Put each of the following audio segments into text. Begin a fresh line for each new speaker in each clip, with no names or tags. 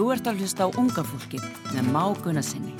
Þú ert að hlusta á unga fólkið með Má Gunnarsinni.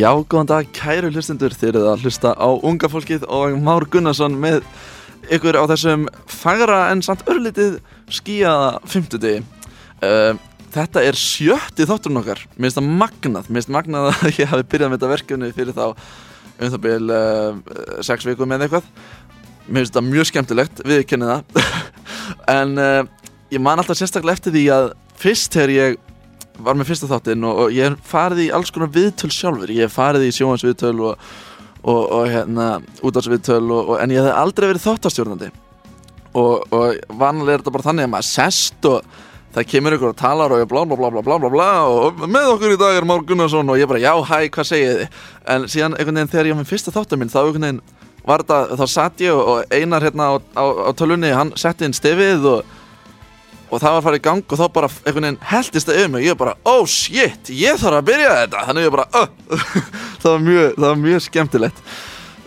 Já, góðan dag, kæru hlustendur, þið eruð að hlusta á unga fólkið og Már Gunnarsson með ykkur á þessum fagra en samt örlitið skíaða fymtudegi. Uh, þetta er sjötti þátturinn okkar, mér finnst það magnað, mér finnst magnað að ég hafi byrjað með þetta verkefni fyrir þá um það byrjum uh, sex viku með eitthvað. Finnst það mjög skemmtilegt, við kennum það, en uh, ég man alltaf sérstaklega eftir því að fyrst þegar ég var með fyrsta þáttinn og, og ég farið í alls konar viðtöl sjálfur. Ég farið í sjóhansviðtöl og, og, og hérna útdagsviðtöl en ég hef aldrei verið þáttastjórnandi. Og vanlega er þetta bara þannig að maður sest og það kemur ykkur og talar og ég blá blá blá blá blá blá blá og með okkur í dag er Már Gunnarsson og ég bara já hæ hvað segið þið? En síðan einhvern veginn þegar ég var með fyrsta þáttar minn þá einhvern veginn var þetta þá satt ég og einar hérna á, á, á tölunni hann setti inn stefið og og það var að fara í gang og þá bara einhvern veginn heldist það yfir mig. Og ég bara, oh shit, ég þarf að byrja þetta. Þannig ég bara, oh. það, var mjög, það var mjög skemmtilegt.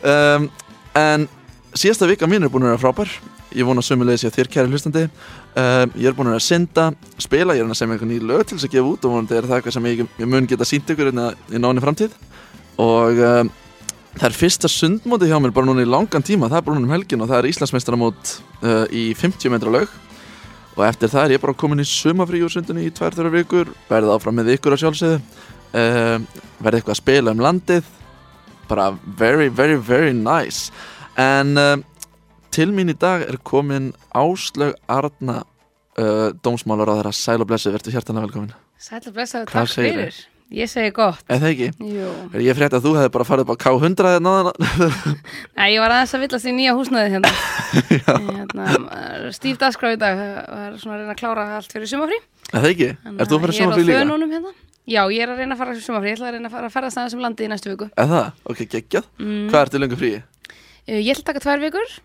Um, en síðasta vika mín er búin að vera frábær. Ég vona sömulegis ég að þér kæri hlustandi. Um, ég er búin að synda, spila ég er að segja mig einhvern ný lög til þess að gefa út og vonandi er það eitthvað sem ég, ég mun geta sínt ykkur hérna í náni framtíð. Og um, það er fyrsta sundmóti hjá mér bara núna í langan tíma, það er bara núna um helgin og það er Íslandsmeistaramót uh, í 50 metra lög og eftir það er ég bara komin í sumafrí úr sundinni í tvær þurra vikur. Verðið áfram með ykkur á sjálfsögðu. Uh, verðið eitthvað að spila um landið. Bara very, very, very nice. En uh, til mín í dag er komin Áslög Arna uh, dómsmálar á þeirra sæl og blessu, verður hjertanlega velkomin.
Sæl og blessu, takk fyrir Ég segi gott
Eða ekki?
Jú
Ég frétti að þú hefði bara farið upp á K100
Nei, ég var aðeins að villast í nýja húsnaði hérna, hérna Stíf dagskrá í dag var svona að reyna að klára allt fyrir sumafrí
Eða ekki? Er þú að fara sumafrí líka?
Hérna. Já, ég er að reyna að fara sumafrí Ég ætla að reyna að fara að fara að staða sem landi í næstu viku
Eða það? Ok, geggjað mm. Hvað ertu lengur frí?
Ég ætla að taka tvær vikur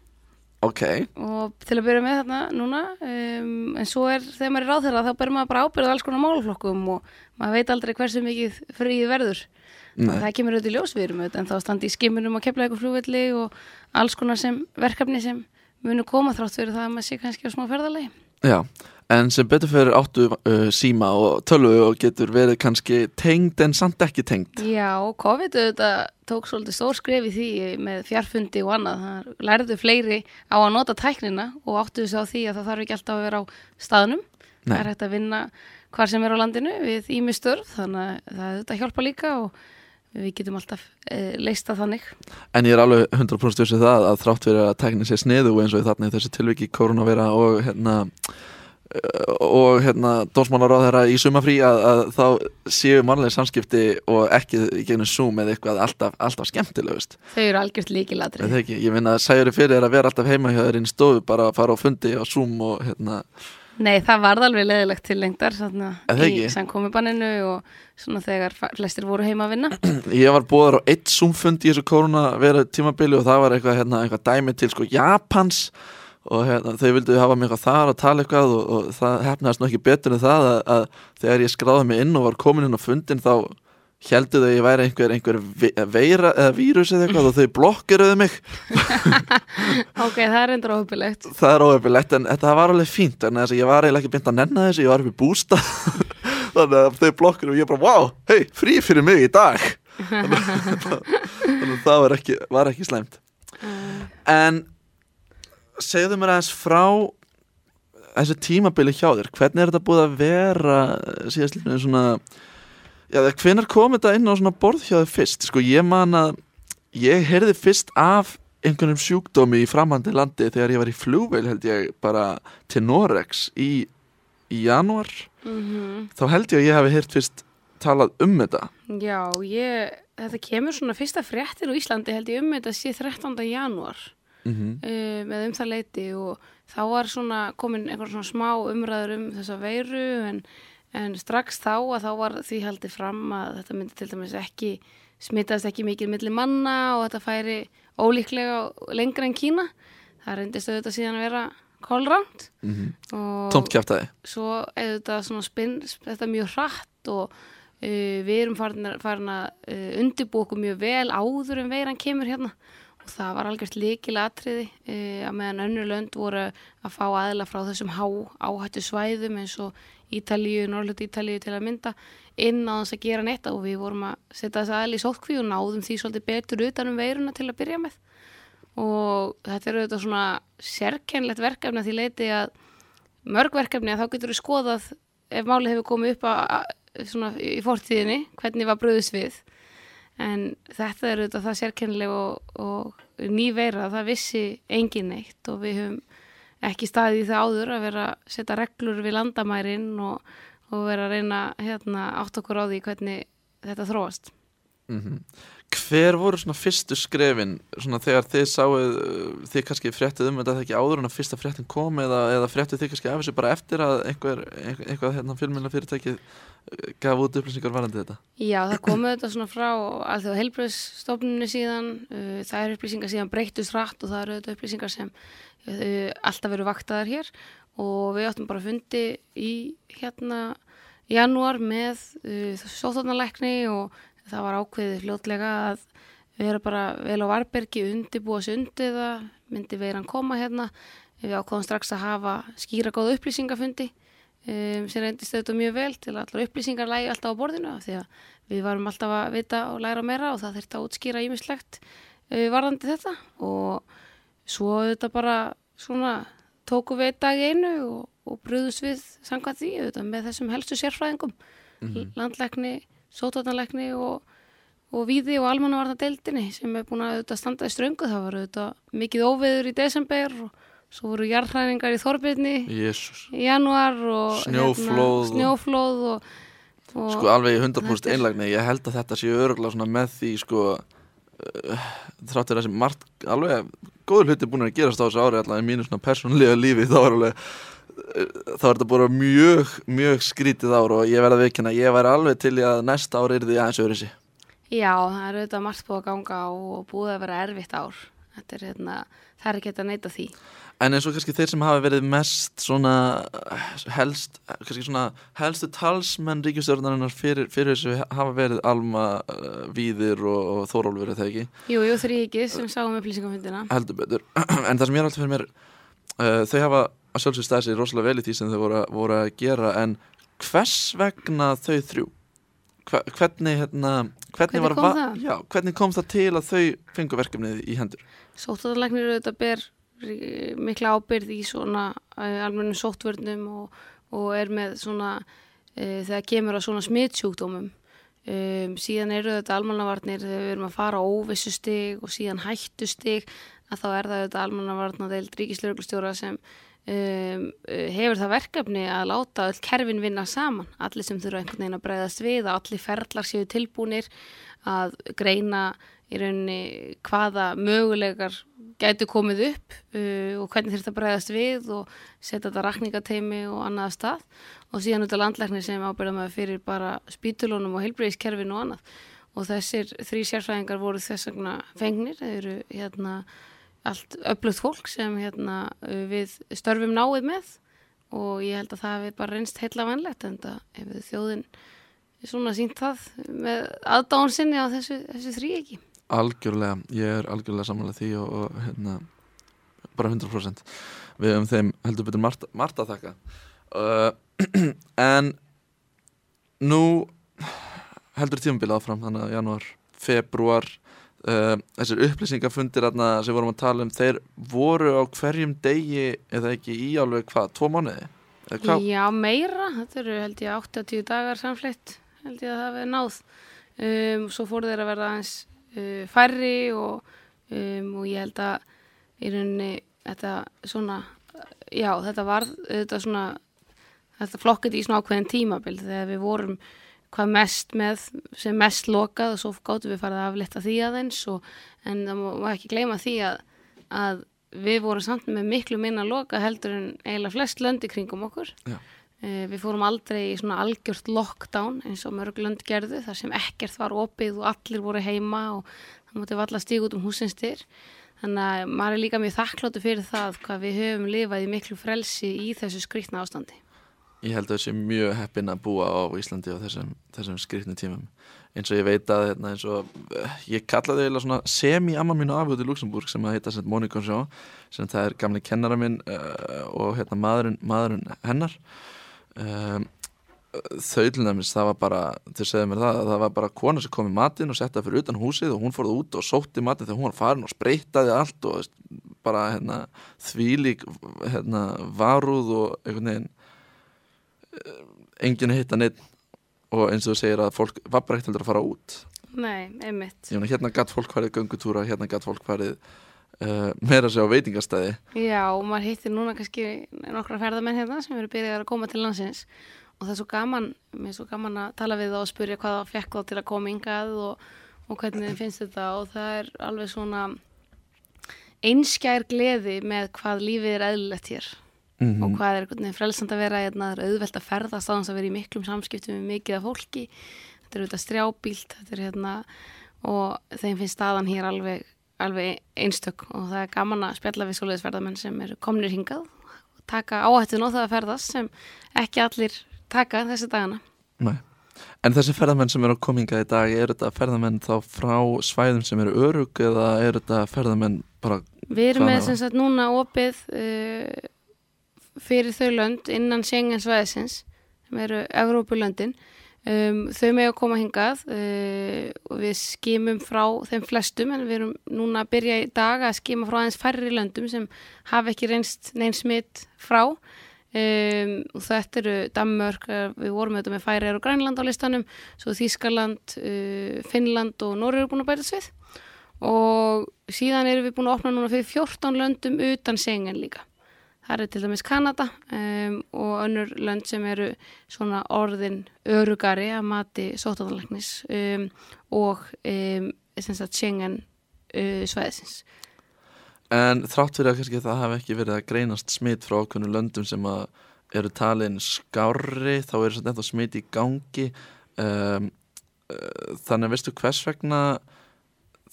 Ok.
Og til að byrja með þarna núna um, En svo er, þegar maður er ráð þeirra Þá ber maður bara ábyrðað alls konar málflokkum Og maður veit aldrei hversu mikið fríð verður. Það kemur auðvitað í ljósviðrum En þá standi í skimunum og kemla eitthvað flúvelli Og alls konar sem verkefni sem Munu koma þrátt fyrir það að maður sé kannski á smá ferðalagi.
Já, en sem betur fyrir áttu uh, síma og tölvu og getur verið kannski tengd en samt ekki tengd.
Já, COVID auðvitað tók svolítið stór skref í því með fjarfundi og annað. Það lærðu fleiri á að nota tæknina og áttu þessu á því að það þarf ekki alltaf að vera á staðnum. Nei. það er hægt að vinna hvar sem er á landinu við ímistörð þannig að það auðvitað hjálpa líka og við getum alltaf e, leista þannig.
En ég er alveg 100% stjórnsið það að þrátt fyrir að tæknin sé sniðu eins og þarna í þessu tilviki koronavera og hérna og hérna dómsmálar á þeirra í sumafrí að, að þá séu mannlega samskipti og ekki gegnum Zoom eða eitthvað alltaf, alltaf skemmtilegust.
Þau eru algjört líkilatri
Ég minna að særi fyrir að vera alltaf heima hjá þeirri í stofu bara að fara á fundi á Zoom og hérna.
Nei, það varð alveg leðilegt til lengdar í samkomibanninu og svona þegar flestir voru heima að vinna.
Ég var búður á eitt Zoom-fund í þessu koruna vera tímabili og það var eitthvað, hérna, eitthvað dæmi til sko Japans og hérna, þau vildu hafa mig eitthvað þar að tala eitthvað og, og það hefnaðist nú ekki betur en það að, að þegar ég skráði mig inn og var komin inn á fundin þá heldur þau að ég væri einhver, einhver veira eða vírus eða eitthvað og þau blokkiruðu mig.
Ok, það er endur óöfilegt
Það er óöfilegt en þetta var alveg fínt en þess að ég var eiginlega ekki beint að nenna þessu ég var upp í bústa þannig að þau blokkiruðu og ég bara, wow, hei, frí fyrir mig í dag. Þannig að það var ekki, var ekki sleimt En segðu mér aðeins frá þessu tímabili hjá þér hvernig er þetta búið að vera síðast líka svona Já, hvernig kom þetta inn á svona borðhjáðu fyrst? Sko ég man að ég heyrði fyrst af einhvernum sjúkdómi í framhandi landi þegar ég var í flúveil held ég bara til Norex í, í janúar
mm -hmm.
þá held ég að ég hef heyrt fyrst talað um þetta
Já, ég þetta kemur svona fyrsta fréttin á Íslandi held ég um þetta sé 13. janúar
mm -hmm.
uh, með um það leiti og þá var svona komin einhver svona smá umræður um þessa veiru en, en strax þá að þá var því haldið fram að þetta myndi til dæmis ekki smittast ekki mikið millir manna og þetta færi ólíklega lengra en Kína það reyndist auðvitað síðan að vera kólránt
Mm -hmm. Tómt kjæftæði
svo þetta svona spinn þetta mjög hratt og uh, við erum farin, að uh, undibú okkur mjög vel áður en veiran kemur hérna það var algjört líkilega atriði uh, að meðan önnur lönd voru að fá aðla frá þessum há áhættu svæðum eins og Ítalíu, Norrlut Ítalíu til að mynda inn á þess að gera netta og við vorum að setja þess aðli í sótkví og náðum því svolítið betur utan um veiruna til að byrja með. Og þetta eru þetta svona sérkennlegt verkefni að því leiti að mörg verkefni að þá getur við skoðað ef málið hefur komið upp að, að, svona, í fortíðinni, hvernig var bröðus við en þetta eru þetta það sérkennileg og, og ný veira, það vissi engin neitt og við höfum ekki staðið í það áður að vera að setja reglur við landamærin og, og vera að reyna hérna, átt okkur á því hvernig þetta þróast.
Mm Hver voru svona fyrstu skrefin svona þegar þið sáuð þið kannski fréttið um þetta ekki áður en að fyrsta fréttin kom eða, eða fréttið þið kannski af þessu bara eftir að einhver, einhvað hérna, fjölmjöla fyrirtækið gaf út upplýsingar varandi þetta?
Já, það komu þetta svona frá alþjóða heilbröðsstofnunni síðan uh, það eru upplýsingar síðan breyttust rætt og það eru upplýsingar sem uh, alltaf veru vaktaðar hér og við áttum bara fundi í hérna janúar með uh, sóþóðanleikni og það var ákveðið fljótlega að vera bara vel á varbergi undibúa sig undir það, myndi veiran koma hérna, við ákveðum strax að hafa skýra góða upplýsingafundi um, sem reyndist þetta mjög vel til að allar upplýsingar lægi alltaf á borðinu af því að við varum alltaf að vita og læra meira og það þurfti að útskýra ímislegt uh, varðandi þetta og svo þetta bara svona tóku við dag einu og, og bröðust við sangað því auðvitað, með þessum helstu sérfræðingum
mm -hmm.
landlækni sótótanleikni og, og víði og almannavarnadeildinni sem er búin að auðvitað standa í ströngu. Það var auðvitað mikið óveður í desember og svo voru jarðhræningar í Þorbirni í januar og
snjóflóð,
hérna, snjóflóð og,
og Sko alveg í 100% einlagni. Ég held að þetta sé öruglega með því sko uh, þráttur þessi margt alveg góður hluti búin að gerast á þessu ári allavega í mínu svona persónlega lífi þá er alveg þá er þetta bara mjög, mjög skrítið ár og ég verði að veikina, ég væri alveg til að næsta ár er því aðeins öðru sí
Já, það er auðvitað margt búið að ganga og búið að vera erfitt ár. Er hérna, það er ekki að neyta því.
En eins og kannski þeir sem hafa verið mest svona helst, kannski svona helstu talsmenn ríkjastjórnarinnar fyrir, fyrir þessu hafa verið Alma, uh, Víðir og, og Þórólfur, það ekki?
Jú, jú, þrýkið sem sáum upplýsingafundina
Heldur betur, en það sem ég er alltaf fyrir mér uh, þau hafa að sjálfsög stæði sér rosalega vel í því sem þau voru, voru að gera en hvers vegna þau þrjú? Hvernig, hérna, hvernig,
hvernig, kom það?
Já, hvernig kom það til að þau fengu verkefnið í hendur?
Sóttaðarlegnir auðvitað ber mikla ábyrð í svona uh, almennu sóttvörnum og, og er með svona uh, þegar kemur að svona smittsjúkdómum um, síðan eru þetta almannavarnir þegar við erum að fara á óvissustig og síðan hættustig að þá er það auðvitað almannavarnadeild ríkislauglustjóra sem um, hefur það verkefni að láta öll kerfin vinna saman? Allir sem þurfa einhvern veginn að breyðast við að allir ferlar séu tilbúnir að greina í rauninni hvaða mögulegar gætu komið upp uh, og hvernig þetta bregðast við og setja þetta rakningateimi og annað stað. Og síðan út af landlæknir sem ábyrða með fyrir bara spítulónum og heilbreyðiskerfinu og annað. Og þessir þrý sérfræðingar voru þess vegna fengnir, þeir eru hérna allt öflugt fólk sem hérna við störfum náið með og ég held að það hefur bara reynst heila vanlegt en það hefur þjóðin svona sínt það með aðdán sinni á þessu, þessu þrý ekki
Algjörlega, ég er algjörlega samanlega því og, og hérna, bara 100% við um þeim heldur betur margt, margt að þakka. Uh, en nú heldur tímabilið áfram þannig að januar, februar uh, þessir upplýsingafundir sem vorum að tala um, þeir voru á hverjum degi eða ekki í alveg hvað, tvo mánuði?
Já, meira, þetta eru held ég 80 dagar samflitt held ég að það hefði náð. Um, svo fóru þeir að verða aðeins uh, færri og, um, og ég held að í rauninni þetta svona já þetta var þetta svona þetta flokkið í svona ákveðin tímabild þegar við vorum hvað mest með sem mest lokað og svo gáttum við farið að aflita því aðeins og, en það má ekki gleyma því að, að við vorum samt með miklu minna loka heldur en eiginlega flest löndi kringum okkur. Uh, við fórum aldrei í svona algjört lockdown eins og mörg lönd gerðu þar sem ekkert var opið og allir voru heima og það mútið valla stíg út um húsinstir þannig að maður er líka mjög þakkláttu fyrir það hvað við höfum lifað í miklu frelsi í þessu skrýtna ástandi
Ég held að það sé mjög heppin að búa á Íslandi á þessum, þessum skrifni tímum. Eins og ég veit að hérna, og eh, ég kallaði eiginlega svona semi-amma mínu af út í Luxemburg sem að heita Monika Sjó sem það er gamli kennara minn uh, og hérna maðurinn, maðurinn hennar. Um, þau til dæmis það var bara, þau segðu mér það það var bara kona sem kom í matin og setta fyrir utan húsið og hún fórði út og sótti matin þegar hún var farin og spreytaði allt og bara hérna, þvílík hérna, varúð og einhvern veginn enginn hitta neitt og eins og þú segir að fólk var bara ekkert að fara út.
Nei, einmitt.
Jóna, hérna gætt fólk farið göngutúra hérna gætt fólk farið uh, meira sér á veitingastæði
Já, og maður hittir núna kannski nokkra ferðamenn hérna sem eru byrjað að koma til landsins. Og það er svo gaman mér er svo gaman að tala við þá og spurja hvað það fekk þá til að koma yngað og, og hvernig þið finnst þetta. Og það er alveg svona einskjær gleði með hvað lífið er eðlilegt hér
mm -hmm.
og hvað er einhvern veginn frelsand að vera hérna, það er auðvelt að ferðast þess að vera í miklum samskiptum með mikið af fólki þetta er auðvitað strjábílt er hérna og þeim finnst staðan hér alveg, alveg einstök og það er gaman að spjalla við svoleiðisferðamenn sem eru komnir hingað og taka áhættun á það að ferðast sem ekki allir taka þessi dagana
Nei. En þessi ferðamenn sem eru á kominga í dag er þetta ferðamenn þá frá svæðum sem eru örug eða er þetta ferðamenn bara
Við erum með
er
sem sagt núna opið uh, fyrir þau lönd innan Schengen-svæðisins sem eru Evrópulöndin um, þau með að koma hingað uh, og við skimum frá þeim flestum en við erum núna að byrja í dag að skima frá aðeins færri löndum sem hafa ekki reynst neinn smitt frá. Um, og þetta eru Danmörk, uh, við vorum auðvitað með Færi og Grænland á listanum, svo Þískaland uh, Finnland og Nóri eru búin að bæta svið og síðan erum við búin að opna núna fyrir 14 löndum utan Schengen líka Það er til dæmis Kanada um, og önnur lönd sem eru svona orðin örugari að mati sótaðanleiknis um, og um, Schengen uh, svæðisins.
En þrátt fyrir að kannski það hafi ekki verið að greinast smitt frá okkur löndum sem eru talin skári þá eru ennþá smitt í gangi um, uh, þannig að veistu hvers vegna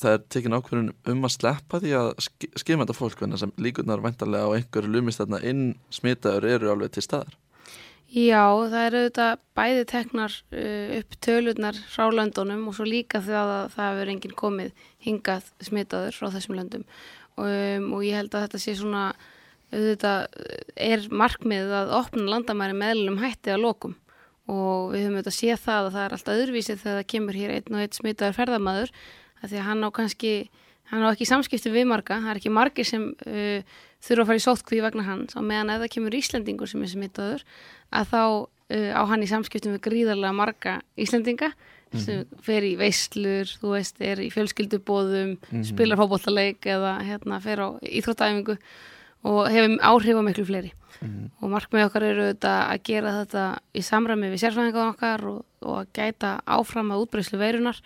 það er tekin ákvörðun um að sleppa því að sk skima þetta fólk sem líkurnar væntarlega á einhverju lumist þarna inn smitaður eru alveg til staðar.
Já, það eru auðvitað bæði teknar uh, upp tölurnar frá löndunum og svo líka það að það hefur enginn komið hingað smitaður frá þessum löndum. Um, og ég held að þetta sé svona auðvitað er markmið að opna landamæri meðlum hætti að lokum. Og við höfum auðvitað séð það að það er alltaf öðruvísið þegar það kemur hér einn og einn smitaður ferðamaður að því að hann á kannski hann á ekki samskipti við marga, það er ekki margir sem uh, þurfa að fara í sótkví vegna hans. Og meðan ef það kemur Íslandingur sem er smitaður að þá uh, á hann í samskiptum við gríðarlega marga Íslandinga sem fer í veislur, þú veist, er í fjölskyldubóðum, spilar fótbollaleik eða hérna fer á íþróttæfingu og hefur áhrif á miklu fleiri. Og markmið okkar eru auðvitað að gera þetta í samræmi við sérfræðingar okkar og, og að gæta áfram að útbreyslu veirunar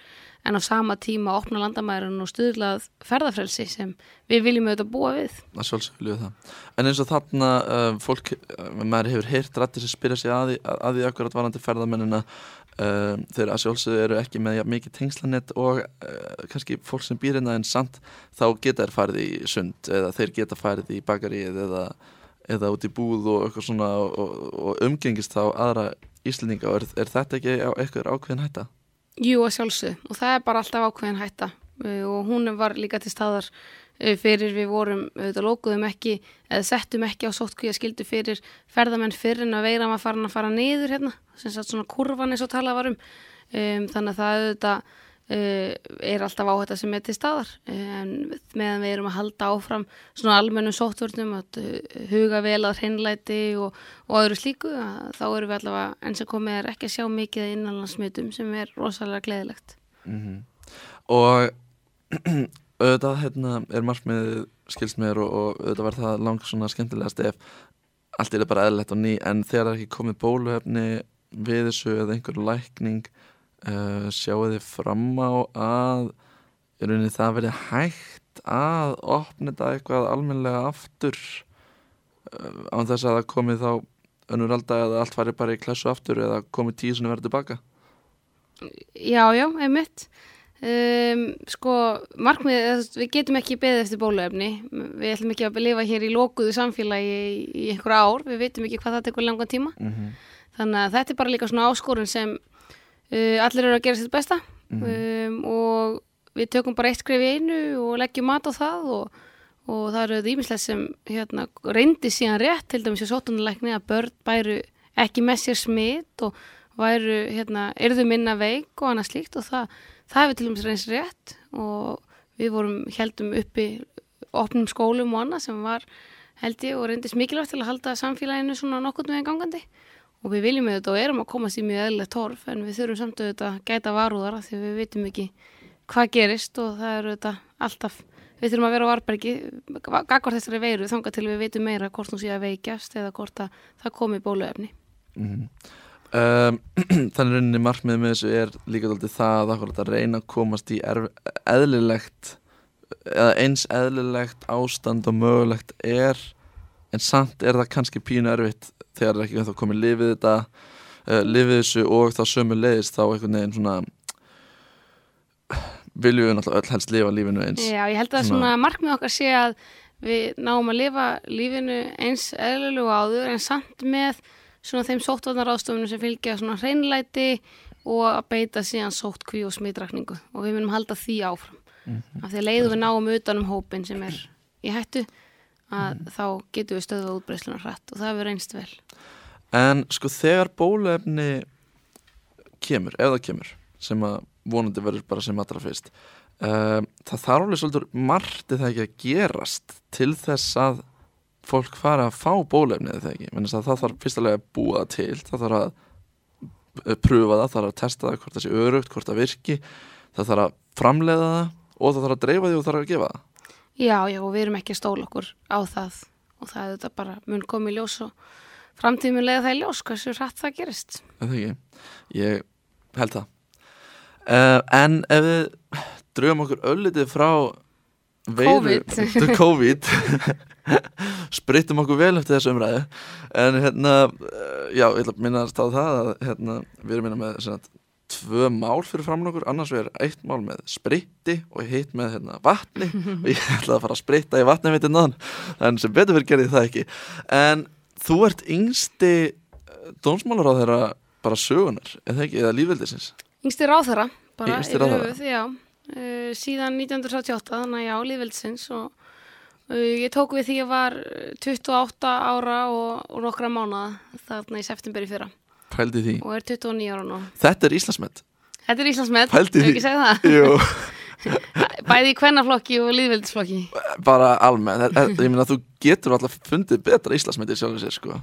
en á sama tíma að opna landamærun og stuðlað ferðafrelsi sem við viljum auðvitað búa við.
að sjálfsöglu það. En eins og þarna uh, fólk, uh, maður hefur heyrt rættir sem spyrja sig að, því- að, að akkurat varandi ferðamennina uh, þeir að sjálfsögðu eru ekki með jafn mikið tengslanett og uh, kannski fólk sem býr hérna en samt þá geta þær farið í sund eða þeir geta farið í bakaríið eða, eða út í búð og eitthvað svona og, og, og umgengist þá aðra Íslendinga. Og er, er þetta ekki eitthvað ákveðin hætta?
Jú að sjálfsög og það er bara alltaf ákveðin hætta. Uh, og hún var líka til staðar fyrir við vorum, auðvitað lókuðum ekki eða settum ekki á sótkvíja skildu fyrir ferðamenn fyrir en að veira maður farin að fara niður hérna, sem sagt svona kurvan eins og talað var um, þannig að það auðvitað uh, er alltaf áhætta sem er til staðar. En meðan við erum að halda áfram svona almennum sóttvörnum að uh, huga vel að hreinlæti og, og öðru slíku þá erum við allavega eins og komið er ekki að sjá mikið innanlandsmyndum sem er rosalega gleðilegt.
mm og auðvitað hérna er markmiðið skilst mér og, og auðvitað var það langt svona skemmtilegast ef allt er bara eðlilegt og ný en þegar það ekki komið bóluefni við þessu eða einhver lækning uh, sjáu þið fram á að í rauninni það verið hægt að opna þetta eitthvað almenlega aftur? Uh, án þess að það komið þá önnur alltaf eða allt fari bara í klassu aftur eða komið tíu sem verður tilbaka
Já, já, einmitt um, sko, markmið við getum ekki beðið eftir bóluefni. Við ætlum ekki að lifa hér í lókuðu samfélagi í, í einhver ár, við veitum ekki hvað það tekur langan tíma.
Mm -hmm.
þannig að þetta er bara líka svona áskorun sem uh, allir eru að gera sitt besta. Mm -hmm. um, og við tökum bara eitt skrif í einu og leggjum mat á það og, og það eru þýmislega sem hérna, reyndi síðan rétt. Til dæmis í sótunarleikni að börn bæru ekki með sér smitt og væru, hérna, erðu minna veik og annað slíkt. Og það, það hefur til dæmis reyns rétt og við vorum heldum uppi opnum skólum og annað sem var held ég og reyndist mikilvægt til að halda samfélaginu svona nokkurnu en gangandi og við viljum auðvitað og erum að komast í mjög eðlega torf en við þurfum samt auðvitað að gæta varúðara því við veitum ekki hvað gerist og það eru auðvitað alltaf við þurfum að vera á varbergi gagvar þessari veiru þanga til við veitum meira hvort hún sé að veikjast eða hvort að það komi bóluefni mm
-hmm. Um, þannig rauninni markmið með þessu er líka alltaf það að, að reyna að komast í eðlilegt eða eins eðlilegt ástand og mögulegt er en samt er það kannski pínu erfitt þegar það er ekki þá komið lifið þetta uh, lifið þessu og þá sömu leiðist þá einhvern veginn svona viljum við náttúrulega öll helst lifa lífinu eins.
Já, ég held að svona, svona markmið okkar sé að við náum að lifa lífinu eins eðlilegu áður en samt með svona þeim sóttvarnaráðstofunum sem fylgja svona hreinlæti og að beita síðan sóttkví og smitrakningu og við munum halda því áfram mm -hmm. af því að leiðum við náum utanum hópin sem er í hættu að mm -hmm. þá getum við stöðvað útbreyslunar hrætt og það verður einst vel
En sko þegar bólefni kemur, ef það kemur sem að vonandi verður bara sem allra fyrst uh, það þarf alveg svolítið margt eða ekki að gerast til þess að fólk fara að fá bólefnið þegar ekki? Það þarf fyrstulega að búa til það þarf að eh, pröfa það það þarf að testa það hvort það sé örugt, hvort það virki það þarf að framleiða það og það þarf að dreifa því og það þarf að gefa það.
Já, já, og við erum ekki að stóla okkur á það og það er þetta bara mun komið ljós og framtíðmulega það er ljós hversu rætt það gerist.
Það er ekki, ég held það. Uh, En ef við drögum okkur öllitið frá
veiru,
COVID, COVID. Sprittum okkur vel eftir þessu umræðu. En hérna, já, ég ætla að minnast á það að hérna, við erum minna með svona, tvö mál fyrir framann okkur. Annars erum eitt mál með spritti og hitt með hérna, vatni. Og ég ætla að fara að spritta í vatni veitir náðan en sem betur fyrir gerði það ekki. En þú ert yngsti eh, dónsmálar á þeirra bara sögunar, eða lífveldisins
Yngsti ráð þeirra, bara yfir höfuð, já uh, síðan 1978, þannig að já, lífveldisins og Uh, ég tók við því að ég var 28 ára og, og nokkra mánuða þarna í september í fyrra.
Pældi því.
Og er 29 ára nú.
Þetta er Íslandsmet.
Þetta er Íslandsmet.
Pældi því.
Þú ekki segja það?
Jú.
Bæði í kvennaflokki og líðveldisflokki.
Bara almennt. Ég minna að þú getur alltaf fundið betra Íslandsmet í sjálfum sér sko.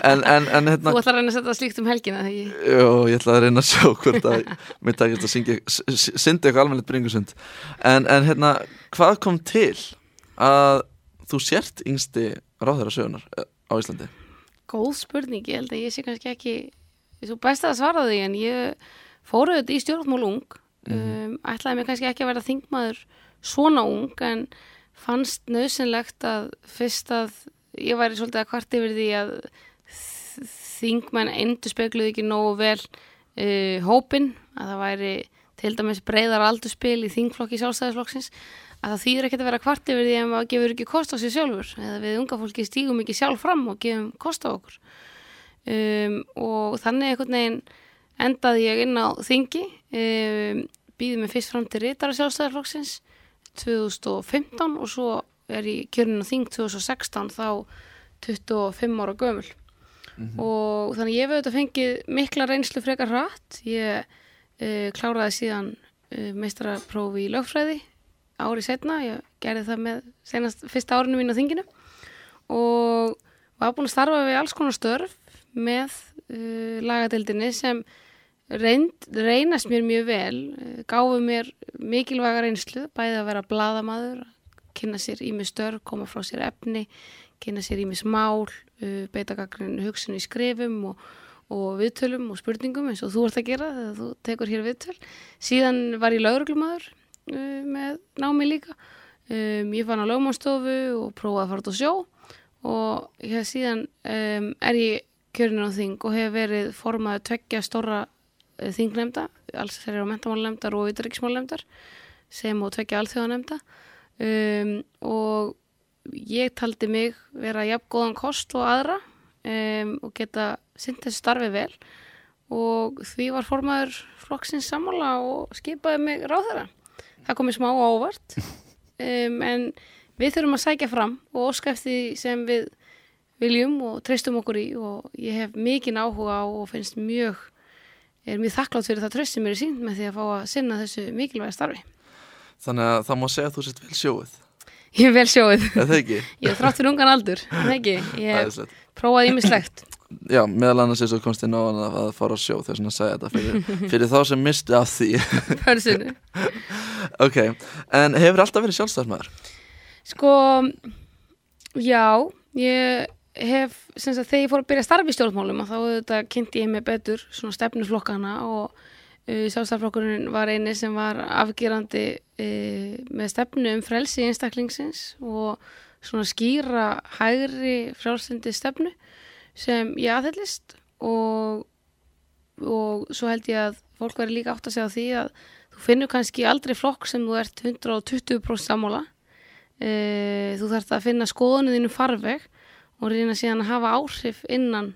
En, en, en,
hérna, þú ætlar að reyna að setja slíkt um helgina þegar ég...
Jú, ég ætla að reyna að sjá hvort að mér takist að syngja, syndi eitthvað almennt bringusund. En hérna, hvað kom til? að þú sért yngsti ráðherra sögunar eh, á Íslandi?
Góð spurning, ég held að ég sé kannski ekki þú best að svara því en ég fóruð þetta í stjórnmál mm -hmm. um, ætlaði mig kannski ekki að vera þingmaður svona ung en fannst nöðsynlegt að fyrst að ég væri svolítið að kvart yfir því að þingmenn endur spekluði ekki nógu vel uh, hópin að það væri til dæmis breyðar aldurspil í þingflokki sjálfstæðisflokksins að það þýður ekkert að vera kvart yfir því að maður gefur ekki kost á sig sjálfur eða við unga fólki stígum ekki sjálf fram og gefum kost á okkur um, og þannig einhvern veginn endaði ég inn á þingi um, býði mig fyrst fram til Ritara sjálfstæðarflokksins 2015 og svo er ég kjörnin á þing 2016 þá 25 ára gömul. Mm -hmm. og þannig ég hef auðvitað fengið mikla reynslu frekar hratt. Ég uh, kláraði síðan uh, meistaraprófi í lögfræði ári setna, ég gerði það með senast fyrsta árinu mín á þinginu. Og var búin að starfa við alls konar störf með uh, lagadeildinni sem reynd, reynast mér mjög vel, uh, gáði mér mikilvæga reynslu, bæði að vera bladamadur, kynna sér ími störf, koma frá sér efni, kynna sér ími smál, uh, beita gaggrinu hugsun í skrifum og, og viðtölum og spurningum eins og þú ert að gera þegar þú tekur hér viðtöl. Síðan var ég lauruglumadur uh, með námi líka. Um, ég fann á lögmannstofu og prófaði að fara út á sjó og hér síðan um, er ég kjörinu á þing og hef verið formaði tveggja stóra uh, þingnemnda alls þeirra á mentamálunemndar og ytterriksmálunemndar sem og tveggja alþjóðanemnda um, og ég taldi mig vera jafn góðan kost og aðra um, og geta synd þessu starfi vel. Og því var formaður flokksins sammála og skipaði mig ráð þeirra. Það komi smá ávart um, en við þurfum að sækja fram og því sem við viljum og treystum okkur í og ég hef mikinn áhuga og finnst mjög, er mjög þakklátt fyrir það tröst sem er í sín með því að fá að sinna þessu mikilvæga starfi.
Þannig að það má segja að þú sést vel sjóið.
Ég er vel sjóið.
Er það ekki?
Ég er þrátt fyrir ungan aldur, það ekki? Ég hef
Æðislegt.
prófað ímislegt.
Já, meðal annars eins og komst inn á hann að að fara á sjó þess að segja þetta fyrir, fyrir þá sem misti af því
Pörsinu.
Ok, en hefur alltaf verið sjálfstæðsmaður?
Sko, já, ég hef, sem sagt, þegar ég fór að byrja að starfa í stjórnmálum þá þetta kynnti ég mig betur svona stefnuflokkana og uh, sjálfstæðarflokkurinn var eini sem var afgerandi uh, með stefnu um frelsi einstaklingsins og svona skýra hægri frjálsindi stefnu sem ég aðhyllist og, og svo held ég að fólk veri líka átt að segja því að þú finnur kannski aldrei flokk sem þú ert 120% sammála. E, þú þarf að finna skoðunni þínu farveg og reyna síðan að hafa áhrif innan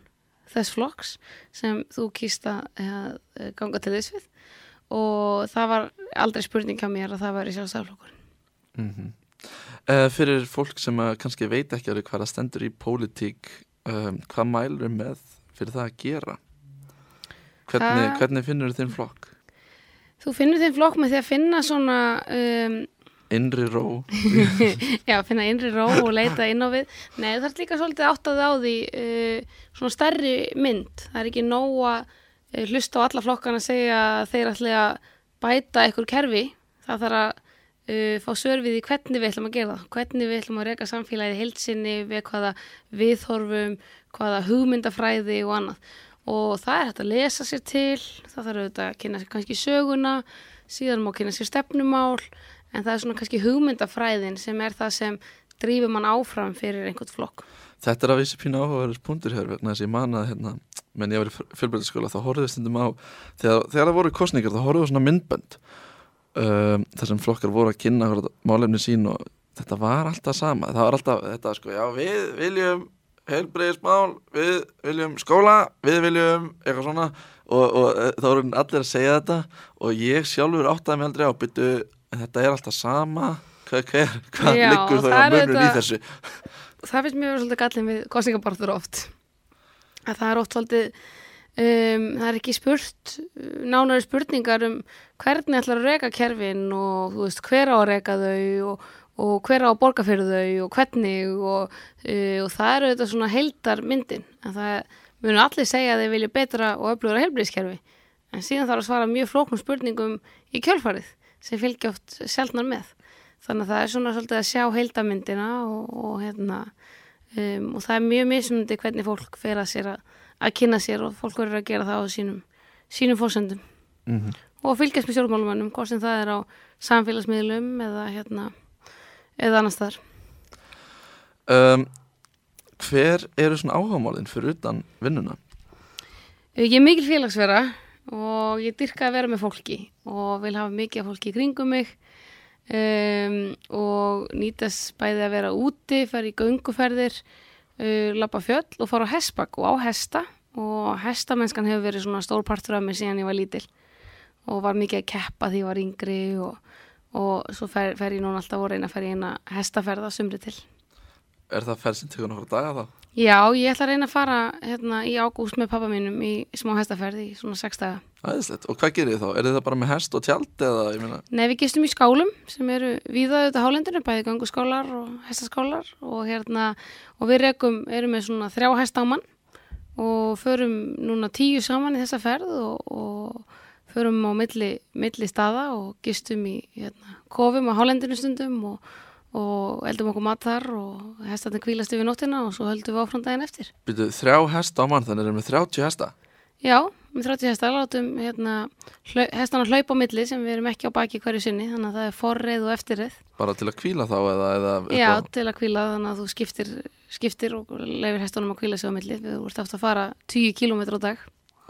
þess flokks sem þú kýst að e, ganga til þess við og það var aldrei spurning hjá mér að það væri sjálfstæðarflokkurinn
Mm uh, fyrir fólk sem kannski veit ekki alveg hvað það stendur í pólitík um, hvað mælur með fyrir það að gera? Hvernig,
Það-
hvernig finnur þinn flokk?
Þú finnur þinn flokk með því að finna svona um,
Innri ró
Já, finna innri ró og leita inn á við. Nei, það er líka svolítið áttað á því uh, svona stærri mynd. Það er ekki nóg að uh, hlusta á alla flokkana að segja að þeir ætli að bæta einhver kerfi. Það þarf að uh, fá sörfið í hvernig við ætlum að gera það. Hvernig við ætlum að reyka samfélagið heilsinni við hvaða viðhorfum, hvaða hugmyndafræði og annað. Og það er hægt að lesa sér til, það þarf að kynna sér kannski söguna, síðan má kynna sér stefnumál, en það er svona kannski hugmyndafræðin sem er það sem drífur mann áfram fyrir einhvern flokk.
Þetta er að vísi pínu áhugaverðis punktur hér vegna þess að ég man að hérna, menn ég var í fjölbreytaskóla þá horfðu stundum á þegar, þegar það voru kostningar þá horfðu svona myndbönd um, þar sem flokkar voru að kynna málefni sín og þetta var alltaf sama það var alltaf þetta sko, já við viljum heilbreyðismál, við viljum skóla, við viljum eitthvað svona og, og e, þá voru allir að segja þetta og ég sjálfur áttaði mig aldrei á byttu, þetta er alltaf sama hvað, hvað, hvað
Já,
liggur
það
á
er
munur í þessu
Það finnst mér vera svolítið gallin við kostningabarður oft. Að það er oft svolítið, um, það er ekki spurt, nánari spurningar um hvernig ætlar að reka kerfin og þú veist hver á að reka þau og, og hver á að borga fyrir þau og hvernig og, uh, og það eru þetta svona heildar myndin. En það munu allir segja að þeir vilja betra og öflugra helbriðskerfi. En síðan þarf að svara mjög flóknum spurningum í kjölfarið sem fylgja oft sjálfnar með. Þannig að það er svona svolítið að sjá heildamyndina og, og hérna um, og það er mjög mismunandi hvernig fólk fer að sér að, að kynna sér og fólk verður að gera það á sínum, sínum fórsöndum
mm
og að fylgjast með stjórnmálumannum, hvort sem það er á samfélagsmiðlum eða hérna eða annars þar.
um, Hver eru svona áhagamálinn fyrir utan vinnuna?
Ég er mikil félagsvera og ég dyrka að vera með fólki og vil hafa mikið fólki í kringum mig um, og nýtast bæði að vera úti, fara í gönguferðir, uh, lappa fjöll og fara á hestbakk og á hesta og hestamennskan hefur verið svona stór partur af mér síðan ég var lítil og var mikið að keppa því ég var yngri og, og svo fer, fer ég núna alltaf reyna að fer ég eina hestaferða sumri til.
Er það ferð sem tekur nokkra daga þá?
Já, ég ætla að reyna að fara hérna, í ágúst með pappa mínum í smá hestaferð í svona sex daga.
Æðislegt, og hvað gerir þið þá? Er það bara með hest og tjald eða, meina,
Nei, við gistum í skálum sem eru víða auðvitað hálendinu, bæði ganguskálar og hestaskálar og hérna, og við rekum, erum með svona þrjá mann og förum núna tíu saman í þessa ferð og, og förum á milli, milli staða og gistum í hérna, kofum á hálendinu stundum og, og eldum okkur mat þar og hestarnir kvílast yfir nóttina og svo höldum við áfram daginn eftir.
byrju þrjá hesta á mann, þannig erum við 30 hesta?
Já, með 30 hesta látum hérna, hlau, hestana hlaupa á milli sem við erum ekki á baki hverju sinni þannig að það er forreið og eftirreið
Bara til að kvíla þá eða, eða
Já, til að kvíla þannig að þú skiptir, skiptir og leifir hestunum að kvíla sig á milli. Við vorum aftur að fara 10 km á dag.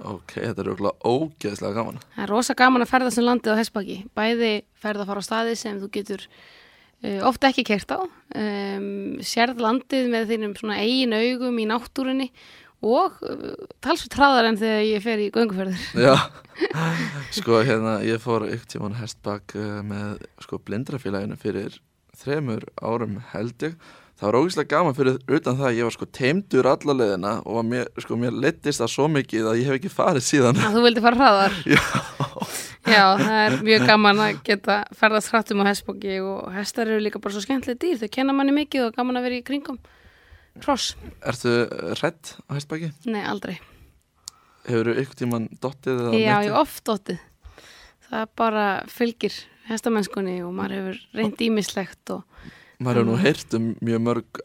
Ok, þetta er okkur ógeðslega gaman.
Það er rosa gaman að ferða sem landið á hestbaki. Bæði ferða að fara á staði sem þú getur ofta ekki kert á. Um, sérð landið með þínum svona eigin augum í náttúrunni og uh, talsveit hraðar en þegar ég fer í gönguferður
Já, sko hérna ég fór ykkur tíman hestbak uh, með sko blindrafélaginu fyrir þremur árum held ég. Það var ógeðslega gaman fyrir utan það að ég var sko teimdur alla leðina og mér, sko, mér lettist það svo mikið að ég hef ekki farið síðan.
Að þú vildi fara hraðar.
Já,
Já, það er mjög gaman að geta ferðast hrattum á hestbóki og hestar eru líka bara svo skemmtileg dýr, þau kenna manni mikið og gaman að vera í kringum. Hross,
ertu rætt á hestbaki?
nei aldrei.
Hefur þú ykkur tíman dottið
Já, ég oft óttið það bara fylgir hestamennskunni og maður hefur reynd ímislegt og
Maður hefur nú heyrt um mjög mörg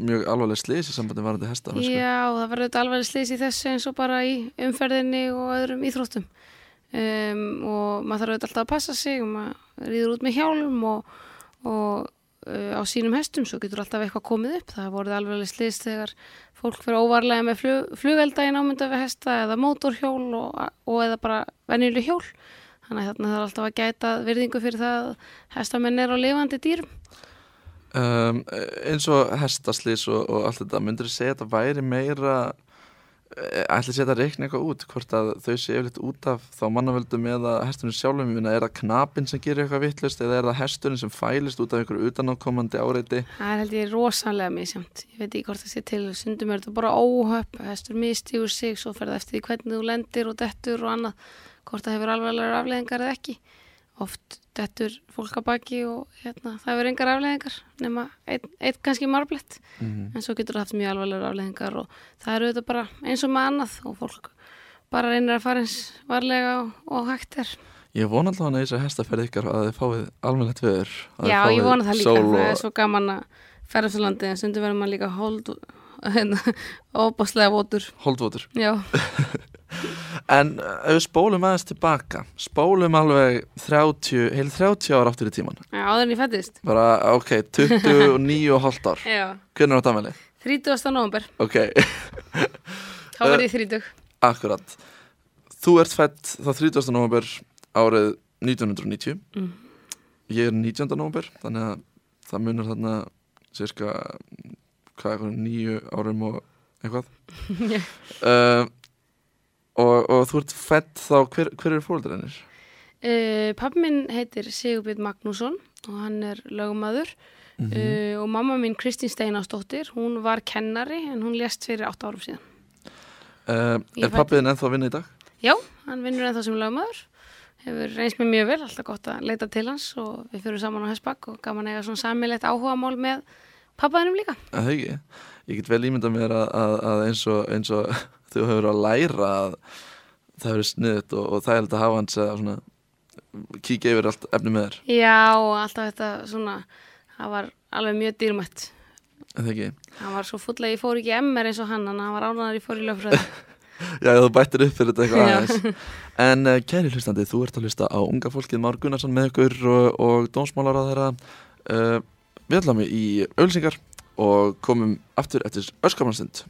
mjög alvarleg slís í sambandi varandi hesta.
Já, það verður alveg slýs í þessu eins og bara í umferðinni og öðrum íþróttum um, og maður þarf alltaf að passa sig og maður rýður út með hjálm og, og uh, á sínum hestum svo getur alltaf eitthvað komið upp. Það voruð alveg slýs þegar fólk fyrir óvarlega með flug, flugelda í námynda við hesta eða mótorhjól og, og eða bara venjuleg hjól. Þannig að þarna þarf alltaf að gæta virðingu fyrir það að hestamenn er á lifandi dýrum.
Um, eins og hestaslís og, og allt þetta, myndur þú segja að þetta væri meira ætli að setja reikna eitthvað út hvort að þau séu yfirleitt út af þá mannavöldum eða hestunum sjálfum ég minna, er það knapinn sem gerir eitthvað vittlust eða er það hesturinn sem fælist út af einhverju utanákomandi áreiti
Það er held ég rosalega misjamt. Ég veit ekki hvort það sé til, stundum er þetta bara óhöpp, hestur mistígur sig, svo fer það eftir því hvernig þú lendir og dettur og annað, hvort það hefur alveglega afleðingar eða ekki. Oft dettur fólk að baki og hérna, það hefur engar afleðingar, nema einn ein kannski marblett,
mm.
en svo getur það haft mjög alveglega afleðingar og það eru þetta bara eins og með annað og fólk bara reynir að fara eins varlega og, og hægt er.
Ég vona alltaf að þess að hestaferð ykkar að þið fáið almennlegt viður
Já, ég vona það líka,
sól
það er
og,
svo gaman að ferðast á landi en stundum verður maður líka hold óbáslega votur
holdvotur
Já,
En uh, ef við spólum aðeins tilbaka spólum alveg 30, heil 30 ára áttur í tíman
Já, áður en ég fættist
bara, ok, 29 og hálft ár
Já,
Hvernig er þetta aðmæli?
30. november,
Ok,
þá verði ég 30
akkurat Þú ert fætt þá 30. november árið 1990
Mm.
Ég er 19. november þannig að það munur þarna cirka hvað, eitthvað, nýju árum og eitthvað uh, og, og þú ert fætt þá, hver, hver eru fóreldreinir?
uh, Pappi minn heitir Sigurbjörn Magnússon og hann er lögumadur
Mm
uh, og mamma mín Kristín Steinastóttir hún var kennari en hún lést fyrir 8 árum síðan.
Uh, Er pappiðin ennþá að vinna í dag?
Já, hann vinnur ennþá sem lögumadur hefur reynst mér mjög vel, alltaf gott að leita til hans og við fyrir saman á Hesbakk og gaman eiga svona samilegt áhugamál með pappaðinum líka.
Að það ekki? Ég get vel ímynda mér að, að, að eins, og, eins og þú hefur að læra að það hefur sniðut og, og það er að hafa hans að svona kíkja yfir allt efni með þér.
Já, alltaf þetta svona það var alveg mjög dýrmætt.
Það ekki?
Hann var svo fulla, ég fór ekki MR eins og hann en hann var ánæður, ég fór í lögfröð
Já, þú bættir upp fyrir þetta eitthvað aðeins. En uh, kæri hlustandi, þú ert að hlusta á unga fólkið Már Gunnarsson með ykkur og, og dómsmálar á þeirra uh, Við ætlum í ölsingar og komum aftur eftir öskamanstund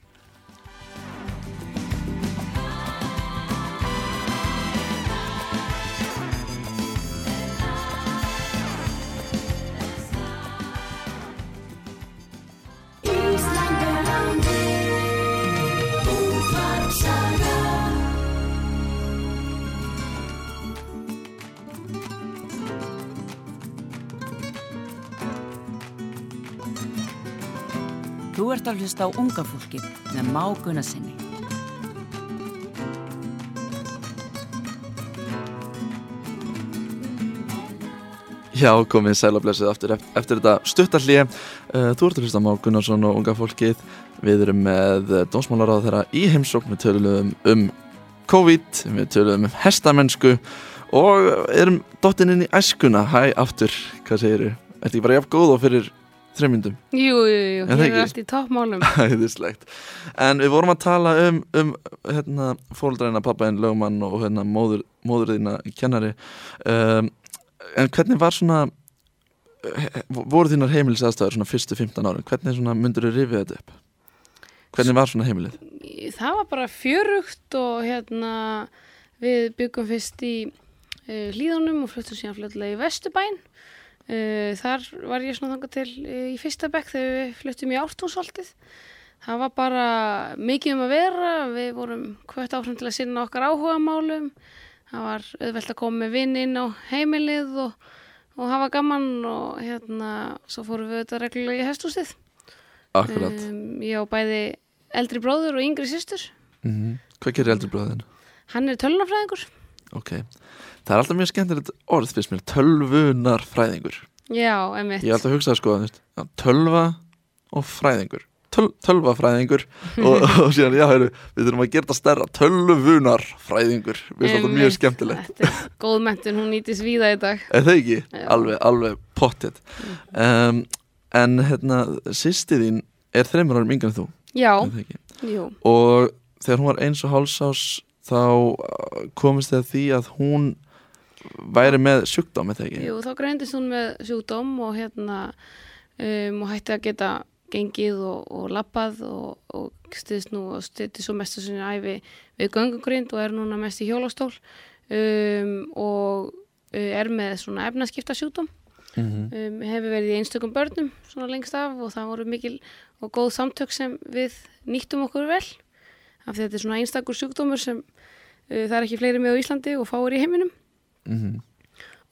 ert að hlusta á unga fólkið með Má Gunnarsinni.
Já, komið sælablesið aftur eftir þetta stuttarlið uh, Þú ert að hlusta á Már Gunnarsson og unga fólkið. Við erum með uh, dómsmálar á þeirra í heimsókn. Við töluðum um COVID, við töluðum um hestamennsku og erum dottin inn í æskuna. Hæ, aftur, hvað segirðu? Ertu ekki bara jafn góð og fyrir þreymyndum
Jú, jú, jú, hér er allt í toppmálum.
Æðislegt. En við vorum að tala um, um hérna, fóreldræna, pappaðinn, lögumann og hérna, móður, móðurðina kennari. Um, En hvernig var svona he- voru þínar heimilisaðstæður svona fyrstu 15 árin? Hvernig myndur þau rifið þetta upp? Hvernig var svona heimilið?
Það var bara fjörugt og hérna við byggum fyrst í uh, hlýðunum og fluttum síðan fljóðlega í Vesturbæn þar var ég svona þangað til uh, í fyrsta bekk þegar við fluttum í ártúnsoltið það var bara mikið um að vera. Við vorum hvert áfram til að sinna okkar áhuga málum það var auðvelt að koma með vinn inn á heimilið og, og hafa gaman og hérna svo fórum við þetta reglulega í hestúsið
Akkurat.
Um, ég á bæði eldri bróður og yngri systur.
Mm Hvað gerir eldri bróðin?
hann er tölunafræðingur
Ok, það er alltaf mjög skemmtilegt orð fyrst mér, tölvunarfræðingur.
Já, emmitt
Ég er alltaf að hugsa sko, já, tölva og fræðingur. Töl, tölvafræðingur. Og, og síðan, já, heru, við þurfum að gera þetta stærra. Tölvunarfræðingur. Við erum alltaf mjög skemmtilegt.
Þetta er góð mentin, hún nýtist víða í dag.
Er það ekki?
Já.
Alveg, alveg pottet. Um, En hérna, sýsti þín er þreymur árum yngre en þú.
Já,
það
jú,
Og þegar hún var eins og hálsás þá uh, komist þið að því að hún væri með sjúkdóm, það ekki?
jú, þá greindist hún með sjúkdóm og hérna um, og hætti að geta gengið og, og lappað og, og stiðist nú og stiðti svo mest að sinni æfi við göngugrind og er núna mest í hjólastól um, og uh, er með svona efnaskipta sjúkdóm
Mm
um, hefur verið í einstökum börnum svona lengst af og það voru mikil og góð samtök sem við nýttum okkur vel af því þetta er svona einstakur sjúkdómur sem uh, það er ekki fleiri með á Íslandi og fáir í heiminum.
-hmm.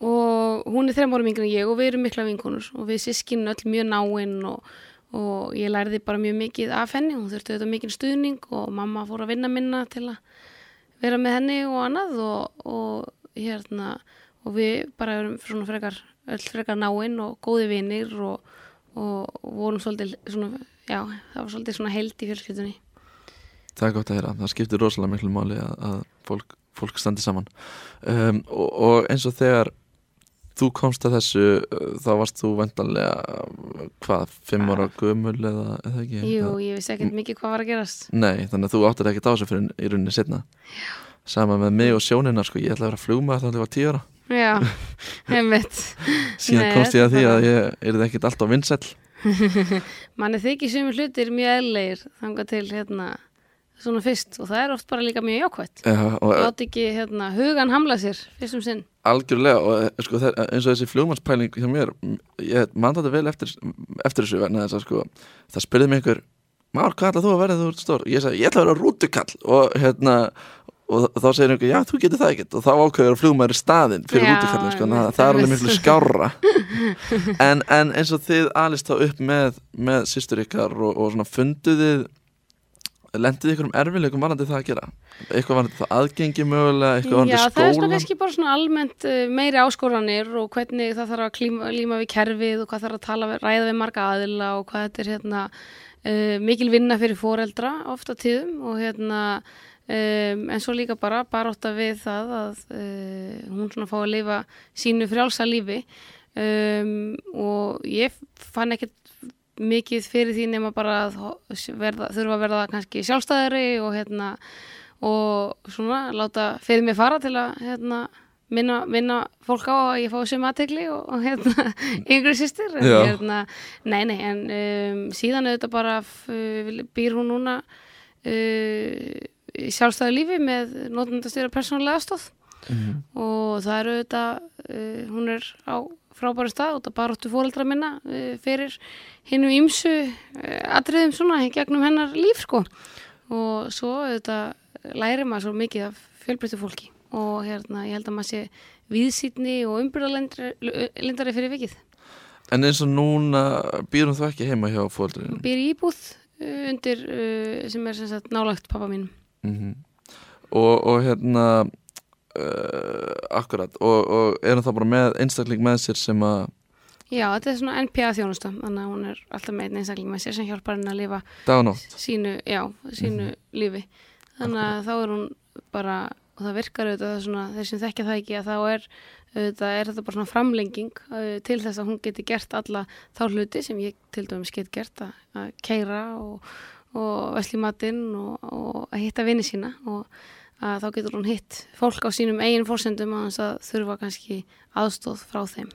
og hún er þreim árum yngri en ég og við erum mikla vinkonur og við sískinn öll mjög náinn og, og ég lærði bara mjög mikið af henni. Hún þurfti auðvitað mikið stuðning og mamma fór að vinna minna til að vera með henni og annað og, og hérna og við bara erum svona frekar öll frekar náinn og góði vinir og, og, vorum svolítið svona, já, það var svolítið svona held í fjölskyldunni
Það er gott að heyra, það skiptir rosalega miklu máli að, að fólk, fólk standi saman. Um, og, og eins og þegar þú komst að þessu uh, þá varst þú vendanlega hvað, fimm ára gömul eða, eða ekki?
Jú,
Það-
ég vissi ekkert mikið hvað var að gerast.
Nei, þannig að þú áttir ekkert á þessu fyrir í rauninni setna Sama með mig og sjónina sko, ég ætla að vera flugmaður þannig að ég var tíu ára.
Já, einmitt.
Síðan
Nei,
komst ég að því að ég er ekkert alltaf vinsæll.
Manni þykir sumir hlutir mjög eðlegir þangað til hérna svona fyrst og það er oft bara líka mjög jákvætt.
Já, og
láti ekki hérna hugan hamla sér fyrst um sinn.
Algjörlega og eh, sko, það, eins og þessi flugmannspæling hjá mér, ég man þetta vel eftir, eftir þessu vegna þess að sko, það spurði mig einhver Már, hvað ætlað þú að verða þú ert stór? Ég sagði, ég ætla að vera rútukall. Og hérna og þá segir einhver, já, þú getur það ekkert. Og þá ákveður í staðinn fyrir rútukallin sko, það, er alveg miklu skárra. En, en eins og þið alist þá upp með, með systur ykkar og, og svona funduðið lendið ykkur um erfileikum varandi það að gera? Eitthvað varandi það aðgengi mögulega eitthvað varandi
Já, það er svona
skólan
kannski bara svona almennt uh, meiri áskoranir og hvernig það þarf að klíma, líma við kerfið og hvað þarf að tala ræða við marga aðila og hvað þetta er hérna uh, mikil vinna fyrir foreldra ofta tíðum og hérna um, en svo líka bara baróta við það að uh, hún svona fá að lifa sínu frjálsa lífi. Um, og ég fann ekkert mikið fyrir því nema bara að verða, þurfa að verða kannski sjálfstæðari og hérna og svona láta fyrir mig fara til að hérna minna, minna fólk á að ég fái sem aðtegli og, og hérna yngri sýstir en hérna, nei nei en um, síðan auðvitað bara býr hún núna uh, sjálfstæðu lífi með notendastýra persónulega aðstóð
Mhm.
og það eru auðvitað uh, hún er á frábæri stað og það bara áttu fóreldra minna uh, fyrir hinnum ímsu uh, atriðum svona gegnum hennar líf sko. Og svo auðvitað læri maður svo mikið af fjölbreyttu fólki. Og hérna ég held að maður sé viðsýtni og umbyrðalindari fyrir vikið.
En eins og núna býrum þú ekki heima hjá fóldurinn
býr íbúð uh, undir sem er sem sagt nálagt pappa mínum.
Mm og, og hérna uh, akkurat. Og, og erum það bara með einstakling með sér sem að
Já, þetta er svona NPA þjónusta þannig að hún er alltaf með einstakling með sér sem hjálpar henni að lifa sínu, já, sínu lífi. Þannig að þá er hún bara og það virkar auðvitað svona, þeir sem þekkja það ekki að þá er, auðvitað, er þetta bara svona framlenging uh, til þess að hún geti gert alla þá hluti sem ég til dæmis get gert að, að keira og, og vesli matinn og, og að hitta vinni sína og að þá getur hún hitt fólk á sínum eigin fórsendum að þurfa kannski aðstóð frá þeim.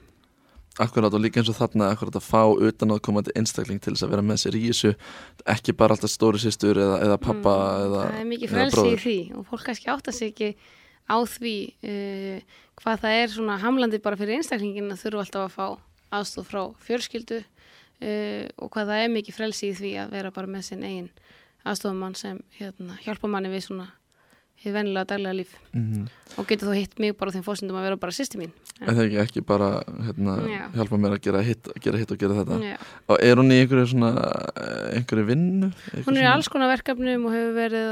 Akkurát og líka eins og þarna akkurát að fá utan til einstakling til þess að vera með sér í þessu ekki bara alltaf stóri sýstur eða, eða pappa mm, eða
Það er mikið frelsi í því og fólk kannski átt að segja ekki á því uh, hvað það er svona hamlandi bara fyrir einstaklingin að þurfu alltaf að fá aðstóð frá fjörskildu uh, og hvað það er mikið frelsi í því að vera bara með sinn eigin aðstofmann sem hérna, hjálpa manni við svona hefur vennilega daglega líf. Mm -hmm. og getur þú hitt mig bara þeim fórsendum að vera bara sýsti mín.
En það ekki, ekki bara hérna, hjálpa mér að gera hitt, gera hitt og gera þetta? Já. og er hún í einhverju svona einhverju vinnu?
Hún er í alls konar verkefnum og hefur verið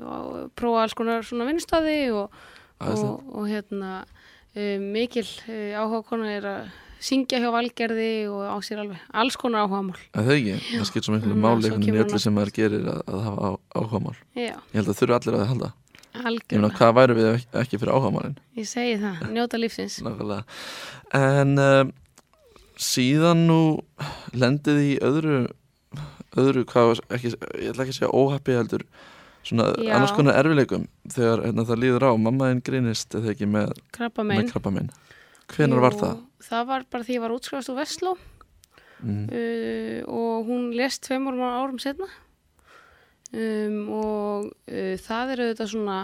að prófa alls konar svona vinnstadi og, og, og hérna um, mikil uh, áhuga konar er að syngja hjá valgerði og á sér alveg alls konar áhugamál.
Það er ekki, það skilt svo miklu máli í öllu sem maður gerir að, að hafa áhugamál. Ég held að þurfu allir að það halda Algjörlega. Hvað væru við ekki fyrir áhagamálinn?
Ég segi það, njóta lífsins.
Nákvæmlega. En uh, síðan nú lendið í öðru, öðru hvað, ekki, ég ætla ekki að segja óhappi heldur, svona Já. annars konar erfileikum þegar hérna, það líður á. Mammaðinn grínist eða ekki með
krabbamein.
Hvenar var það?
Það var bara því ég var útskrafast úr Vestló mm. uh, og hún lest tveim árum setna um, og uh, það er auðvitað svona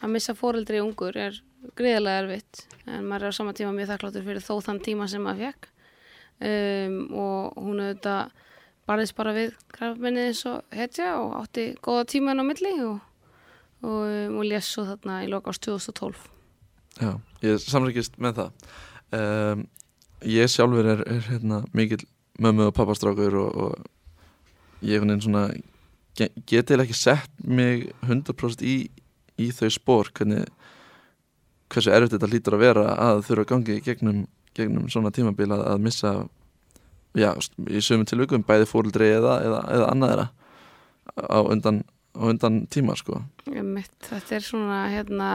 að missa fóreldri ungur er greiðilega erfitt en maður er á sama tíma mjög þakkláttur fyrir þó þann tíma sem maður fekk um, og hún auðvitað barðist bara við krafminni eins og hetja og átti góða tíma enn á milli og, og, um, og les svo þarna í lokast 2012
Já, ég samrækist með það. Um, ég sjálfur er, er hérna, mikil mömmu og pappastrákur og, og ég er svona getið ekki sett mig 100% í, í þau spór hvernig hversu erfitt þetta lítur að vera að þurfa að gangi gegnum, gegnum svona tímabil að, að missa já, í sömum tilvíkum bæði fórildri eða, eða, eða annaðra á undan, á undan tíma sko.
Mitt, Þetta er svona hérna,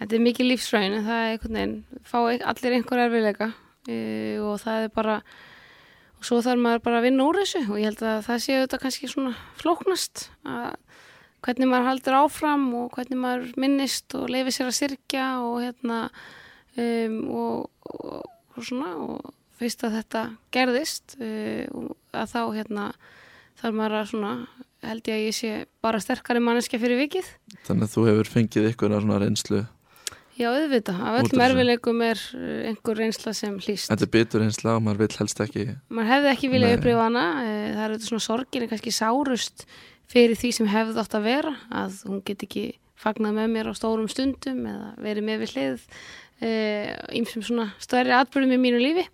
þetta er mikið lífsræðin það er einhvern veginn, fá allir einhver erfiðleika e, og það er bara og svo þarf maður bara að vinna úr þessu og ég held að það séu þetta kannski svona flóknast að hvernig maður haldur áfram og hvernig maður minnist og leifir sér að sirkja og hérna um, og, og, og svona og fyrst að þetta gerðist um, að þá hérna þarf maður að svona held ég að ég sé bara sterkari manneskja fyrir vikið.
Þannig að þú hefur fengið ykkur að svona reynslu
Já, auðvitað. Af öllum erfileikum er eh, einhver reynsla sem hlýst.
Þetta er bitur reynsla og maður vil helst ekki...
Maður hefði ekki viljað upplifa hana. Eh, það er þetta svona sorgin, kannski sárust fyrir því sem hefði átt að vera. Að hún get ekki fagnað með mér á stórum stundum eða verið með við hlið ímsum eh, svona stærri atbyrðum í mínu lífi.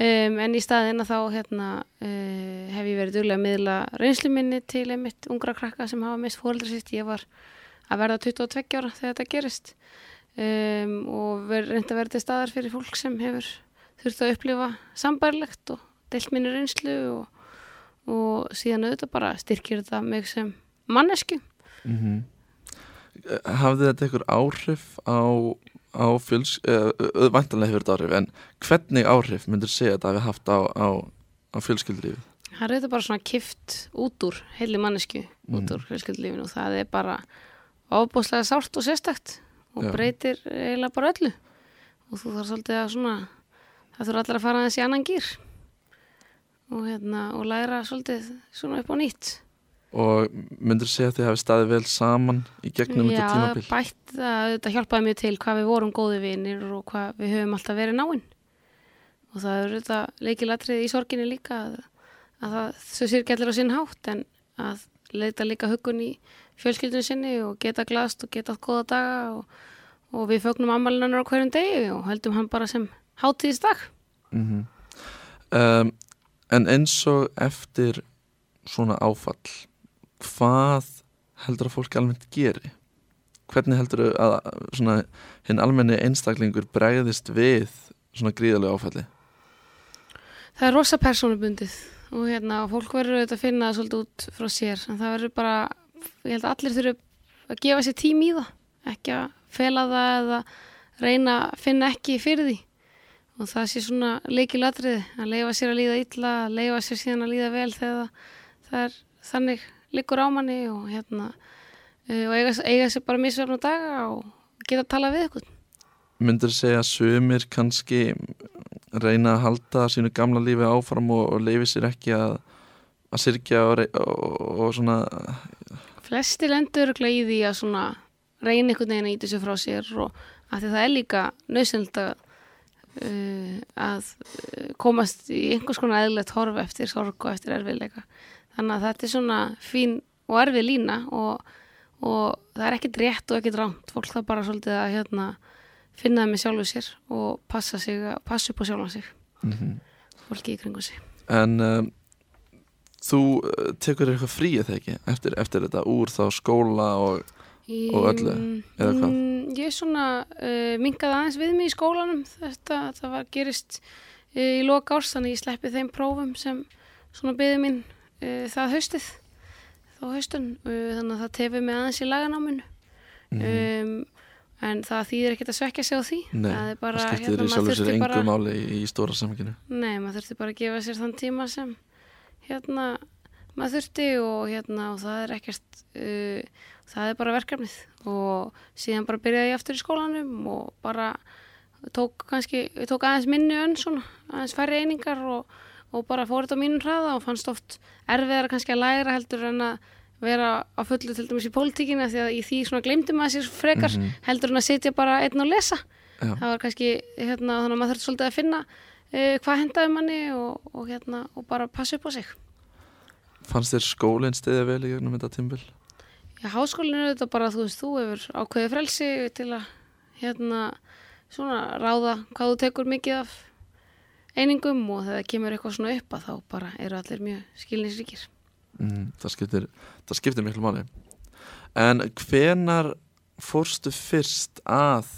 Um, en í staðina þá hérna, uh, hef ég verið duglega að miðla reynslu minni til einmitt ungra krakka sem hafa mist fóröldra sitt. Ég var að verða 22 ára þegar þetta gerist um, og reynda að vera til staðar fyrir fólk sem hefur þurft að upplifa sambærlegt og deilt minni reynslu og, og síðan auðvitað bara styrkir þetta mig sem mannesku mm -hmm.
Hafði þetta einhver áhrif á, á fjöls vantanlega hefur þetta áhrif en hvernig áhrif myndur segja þetta að við haft á, á, á fjölskyldulífið?
Það er auðvitað bara svona kift út úr heili mannesku, út úr fjölskyldulífinu og það er bara ofbúslega sárt og sérstakt og Já. breytir eiginlega bara öllu og þú þarf svolítið að svona það þurfa allir að fara þessi annan gýr og hérna og læra svolítið svona upp á nýtt
Og myndur þú segja að þið hafi staðið vel saman í gegnum
Já,
þetta tímabil?
Já, bætt að þetta hjálpaði mjög til hvað við vorum góði vinir og hvað við höfum alltaf verið náinn og það eru þetta leikilatrið í sorginni líka að, að það þau sér gætlir á sinn hátt en að leita líka hugun í fjölskyldinu sinni og geta glast og geta átt goða daga og, og við fögnum ammalinunar á hverjum degi og heldum hann bara sem hátíðisdag mm -hmm.
um, En eins og eftir svona áfall hvað heldur að fólk almennt geri? Hvernig heldur að svona hinn almenni einstaklingur bregðist við svona gríðarlega áfalli?
Það er rosa persónubundið og hérna fólk verður auðvitað að finna það svolítið út frá sér en það verður bara ég held að allir þurfu að gefa sér tím í það ekki að fela það eða reyna að finna ekki fyrir því. Og það sé svona leikilatriði að leifa sér að líða illa, að leifa sér síðan að líða vel þegar það er þannig likur á manni og hérna uh, og eiga, eiga sér bara misverðna daga og geta að tala við ykkur.
Myndur segja að sumir kannski reyna að halda sínu gamla lífi áfram og, og leifi sér ekki að að sirkja og, og, og svona
Flesti lendur í því að svona reyna einhvern veginn að íta sér frá sér og að það er líka nöðsynld að, uh, að komast í einhvers konar eðlert horf eftir sorg og eftir erfiðleika. Þannig að þetta er svona fín og erfið lína og, og það er ekkit rétt og ekkit rámt. Fólk það bara svolítið að hérna, finna það með sjálfu sér og passa, sig, passa upp á sjálfa sig. Mm -hmm. Fólki í kringu sig.
En um, þú tekur eitthvað frí eða ekki? Eftir, eftir þetta úr þá skóla og og öllu, eða hvað?
Mm, ég svona uh, mingaði aðeins við mig í skólanum. Þetta, það var gerist uh, í loka árs, þannig ég sleppi þeim prófum sem svona byði mín uh, það haustið þá haustun, þannig að það tefið mig aðeins í laganáminu. Mm. um, en það þýðir ekkert að svekja sig á því.
Nei, það, skiptir hérna, í sjálfur sér engum máli í, í stóra samkinu
Nei, maður þurfti bara að gefa sér þann tíma sem hérna maður þurfti og hérna og það er ekkert uh, það er bara verkefnið og síðan bara byrjaði ég aftur í skólanum og bara tók kannski, tók aðeins minni önn svona, aðeins færri einingar og, og bara fór þetta á mínum hraða og fannst oft erfiðar kannski að læra heldur en að vera á fullu til dæmis í pólitíkina því að í því svona glemdi maður sér frekar mm -hmm. heldur en að sitja bara einn og lesa Já. það var kannski, hérna, þannig að maður þurfti svolítið að finna uh, hvað hendaði manni og, og hérna, og bara passa upp á sig
Fannst þér skólinn stiðið vel í gegnum þetta tímbil?
Já, háskólinu er þetta bara, þú veist, þú hefur ákveðið frelsi til að hérna svona ráða hvað þú tekur mikið af einingum og þegar það kemur eitthvað svona upp að þá bara eru allir mjög skilninsríkir.
Mm, það skiptir, það skiptir miklu máli. En hvenar fórstu fyrst að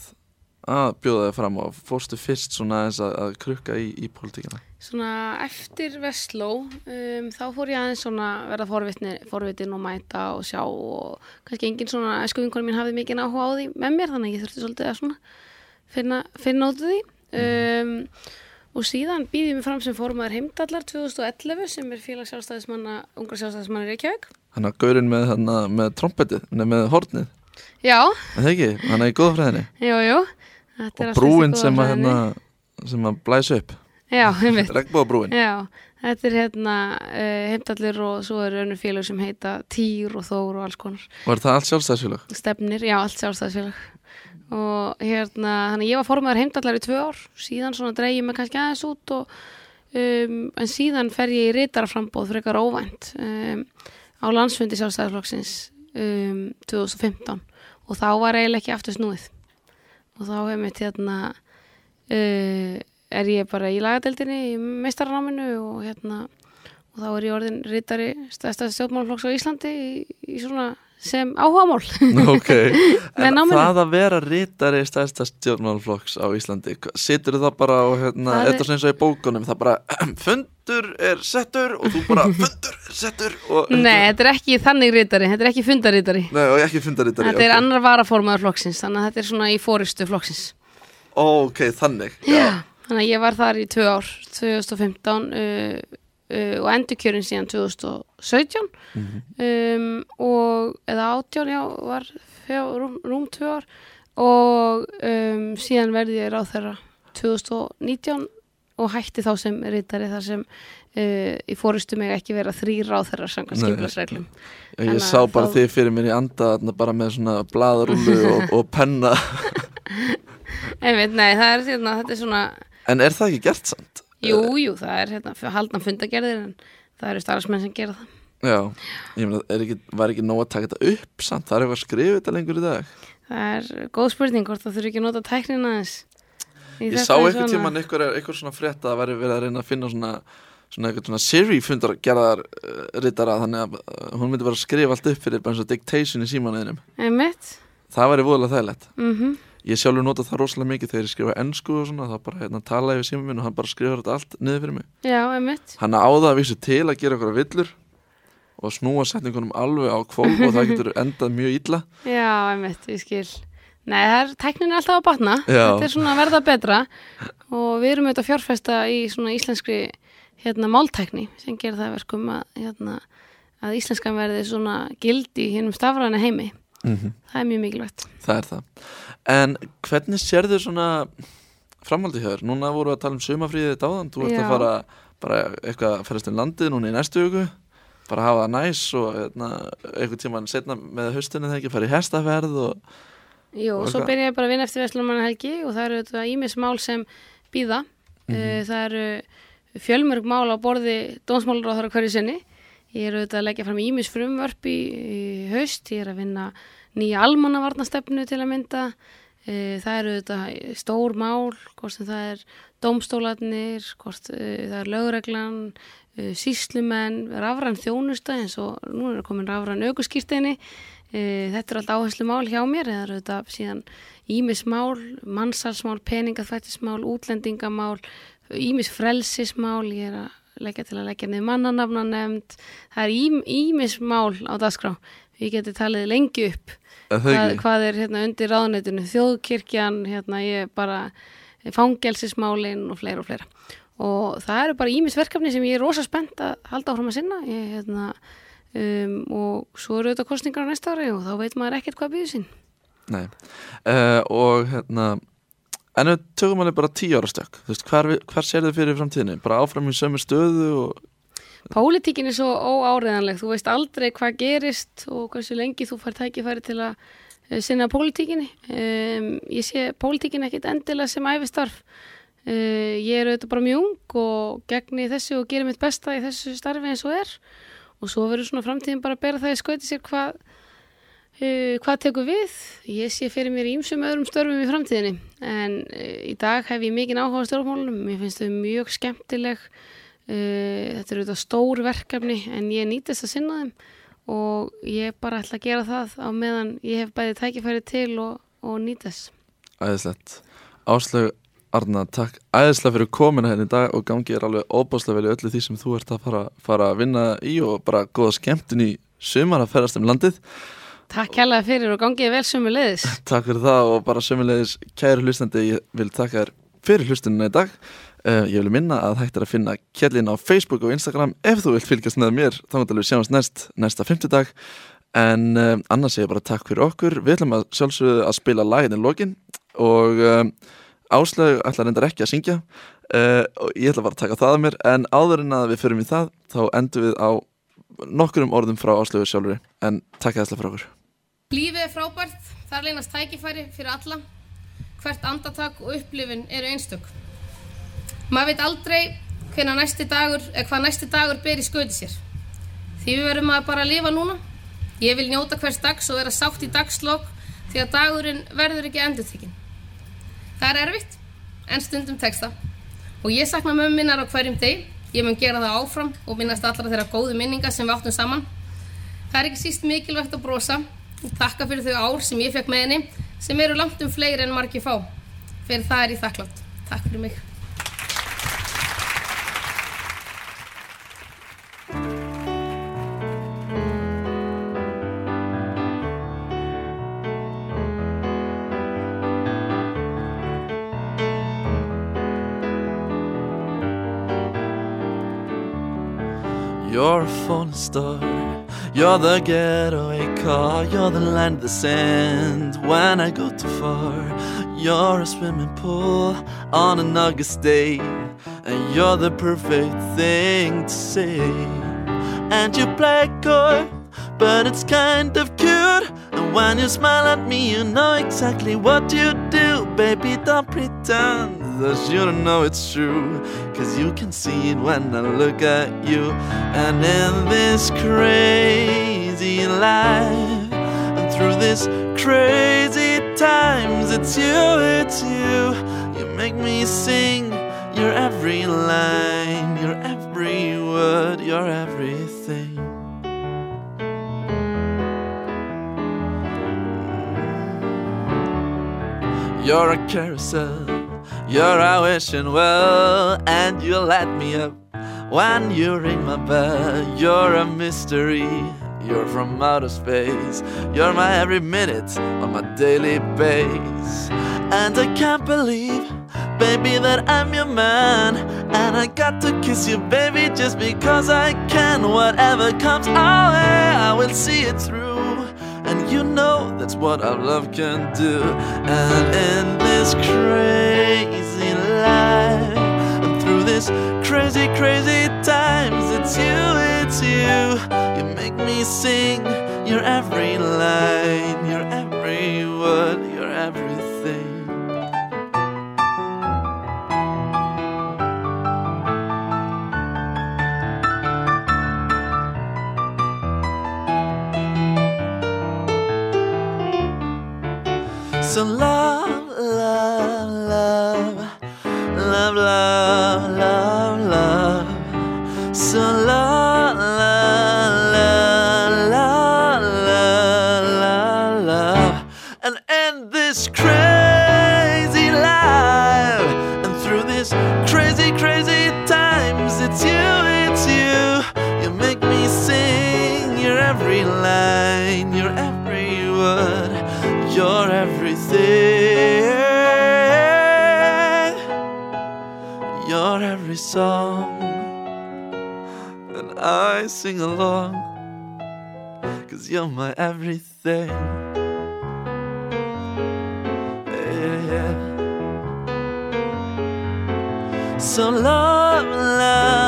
að bjóða þig fram og fórstu fyrst svona að, að krukka í, í pólitíkina?
Svona eftir Vestló um, þá fór ég aðeins svona verða forvitin og mæta og sjá og kannski engin svona eskuvinkonum mín hafði mikið áhuga á því með mér þannig að ég þurfti svolítið að svona finna, finna út því. Um, og síðan býðið mér fram sem fórumæður heimdallar 2011 sem er félagsjálfstæðismanna ungar sjálfstæðismanna Reykjavík.
Hann að gaurinn með, með trompetið, með hornið.
Já.
Það er ekki, hann er í góða fræðinni
Jú, jú
og brúin sem að, hérna, sem að blæsa upp. Regnbóðabrúin
þetta er hérna uh, heimdallir og svo er önnu félag sem heita Týr og Þór og alls konar.
Var það allt sjálfstæðsfélag?
Stefnir, já, allt sjálfstæðsfélag og hérna, þannig ég var formadur heimdallar í tvö ár, síðan svona dreygið mig kannski aðeins út og um, en síðan fer ég í reytaraframbóð fyrir eitthvað óvænt um, á landsfundi sjálfstæðsflokksins um, 2015 og þá var eiginlega ekki aftur snúið og þá hef mitt hérna uh, er ég bara í lagadeildinni í meistarnáminu og hérna og þá er ég orðin rittari stæðstæðst stjórnmálflokks á Íslandi í, í svona sem áhugamál.
Ok, en það að vera rittari stæðstæðst stjórnmálflokks á Íslandi situr það bara og hérna, er þetta eins og í bókunum það bara fundur er settur og þú bara fundur er settur og,
Nei, þetta er ekki þannig rittari, þetta er ekki fundarrittari Þetta okay. er annar varaformaður flokksins, þannig að þetta er svona í fóristu flokksins.
Ok, þannig
Já, já þannig að ég var þar í tvö ár 2015 uh, uh, og endurkjörin síðan 2017 mm -hmm. um, og eða átján, já, var fjá, rúm, rúm tvö ár. Og um, síðan verði ég ráð þeirra 2019 og hætti þá sem rítari þar sem uh, í fóristu mig ekki vera þrý ráð þeirra samkvæmt skiplasreglum
Ég sá bara þá... þið fyrir mér í anda bara með svona blaðrúlu og, og penna.
Einmitt, nei, er, þetta er svona
En er það ekki gert samt?
Jú, jú, það er hérna, haldna fundagerðir en það eru starfsmenn sem gera það.
Já, ég meina, ekki, var ekki nóg að taka þetta upp samt? Það er eitthvað að skrifa þetta lengur í dag.
Það er góð spurning hvort það þurfi ekki að nota tæknina þess
Ég sá eitthvað tíman eitthvað, eitthvað svona frétt að væri verið að reyna að finna svona svona eitthvað svona Siri fundar gerðar uh, rittara þannig að uh, hún myndi bara að skrifa allt upp fyrir bara eins og dictation í símanuðinum Það væri voðalega þægilegt. Mm -hmm ég sjálfur nota það rosalega mikið þegar ég skrifa ennsku og svona, þá bara hérna, tala yfir síma minn og hann bara skrifa þetta allt niður fyrir mig.
Já, einmitt.
Hann áða að vísu til að gera okkur villur og snúa setningunum alveg á kvól og það getur endað mjög illa.
Já, einmitt, ég skil. Nei, það er tæknin er alltaf að batna.
Já.
þetta er svona að verða betra. Og við erum auðvitað að fjárfesta í svona íslenskri hérna máltækni sem gerir það að verkum að, hérna, að íslenskan verði svona gildi í hinnum stafræna heimi
mm
það er mjög mikilvægt.
Það er það. En hvernig sérðu svona framhaldi hér? Núna voru að tala um sumafríðið dáðan Þú ert
Já.
að fara bara eitthvað að ferast um landið núna í næstu viku. Bara hafa það næs og hérna, eitthvað tíman setna með haustinu þegar ekki fara í hestaferð og
Jú,
Og
svo byrja ég bara að vinna eftir Veslumanna helgi og það eru þetta ímis mál sem býða
Mhm.
það eru fjölmörg mál á borði dónsmálur á þar hverju sinni ég er auðvitað að leggja fram ímis frumvörp í, í haust, ég er að vinna nýja almannavarnastefnu til að mynda. Eh, það eru auðvitað stór mál, hvort sem það er domstólarnir, hvort uh, það er lögreglan, uh, síslumenn, rafræn þjónusta eins og nú er komin rafræn aukuskýrteini. Uh, þetta er allt áherslu mál hjá mér, það eru auðvitað síðan ímismál, mannsalsmál, peningaþvættismál, útlendingamál, ímis frelsismál, ég er að leggja til að leggja niður mannanafna nefnd. Það er ímismál á dagskrá, við getum talið lengi upp hvað, hvað er hérna undir ráðnættinu þjóðkirkjan, hérna ég bara fangelsismálin og fleira og fleira. Og það eru bara ímis verkefni sem ég er rosa spennt að halda áfram að sinna. Ég, hérna, um, og svo eru þetta kostningar á næsta ári og þá veit maður ekkert hvað býður sín.
Nei. Uh, Og hérna En við tökum alveg bara tíu ára stökk Þú veist, hvar, vi- hvar sér þið fyrir framtíðinni? Bara áfram í sömu stöðu og
Pólitíkin er svo óáreðanleg, þú veist aldrei hvað gerist og hversu lengi þú fær tækifæri til að eh, sinna pólitíkinni. Um, ég sé pólitíkin ekkit endilega sem æfistarf. Uh, ég er auðvitað bara mjög og gegni þessu og gerir mitt besta í þessu starfi eins og er og svo verður svona framtíðin bara að bera það í skauti sér hvað uh, hvað tekur við. Ég sé fyrir mér ímsum öðrum störfum í framtíðinni en uh, í dag hef ég mikinn áhuga á stjórnmálunum. Mér finnst þau mjög skemmtileg Uh, þetta eru auðvitað stór verkefni en ég nýtist að sinna þeim og ég bara ætla að gera það á meðan ég hef bæði tækifæri til og, og nýtast.
æðislegt Áslaug Arna, takk æðislega fyrir komina henni í dag og gangi er alveg óbáslega vel í öllu því sem þú ert að fara, fara að vinna í og bara góða skemmtun í sumar að ferast um landið
Takk kærlega fyrir og gangið vel sömu leiðis.
Takk fyrir það og bara sömulegis kæri hlustandi, ég vil takka þér fyrir hlustunina í dag. Uh, Ég vil minna að hægt er að finna kjellin á Facebook og Instagram ef þú vilt fylgjast með mér. Þá mútt alveg sjáumst næst, næsta fimmtudag. En uh, annars segir ég bara takk fyrir okkur. Við ætlum að sjálfsögðu að spila lagin í lokin og uh, Áslaug ætlar reyndar ekki að syngja. Og ég ætla bara að taka það að mér. En áður en að við förum í það þá endum við á nokkurum orðum frá Áslaugu sjálfur en takk ætla fyrir okkur
Lífið er frábært, þar leynast tækifæri fyrir alla. Hvert andatak og upplifun eru einstök. Maður veit aldrei hvenær næsti dagur, eða hvað næsti dagur ber í skauti sér. Því við verðum að bara lifa núna. Ég vil njóta hvers dags og vera sátt í dagslokk því að dagurinn verður ekki endurtekinn. Það er erfitt, en stundum tekst það. Og ég sakna mömmu minnar á hverjum deg. Ég mun gera það áfram og minnast allra þeirra góðu minninga sem við áttum saman. Það er ekki síst mikilvægt að brosa og þakka fyrir þau ár sem ég fekk með henni sem eru langt um fleiri en margir fá. Fyrir það er ég þakklátt. Takk fyrir mig.
A falling star. You're the getaway car. You're the land that sand when I go too far. You're a swimming pool on an August day. And you're the perfect thing to say. And you play coy, but it's kind of cute. And when you smile at me, you know exactly what you do. Baby, don't pretend that you don't know it's true. Cause you can see it when I look at you. And in this crazy life, and through this crazy times, it's you, it's you. You make me sing your every line, your every word, your everything. You're a carousel, you're a wishing well, and you light me up when you ring my bell. You're a mystery, You're from outer space. You're my every minute on my daily base. And I can't believe, baby, that I'm your man. And I got to kiss you, baby, just because I can. Whatever comes our way, I will see it through. And you know that's what our love can do. And in this crazy crazy, times, it's you, it's you. You make me sing your every line, your every word, your everything. So love, your every song. And I sing along, cause you're my everything. Yeah. So love, love, love,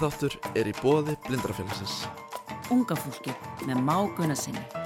þáttur er í bóði blindrafélagsins.
Unga fólkið með Má Gunnarsinni.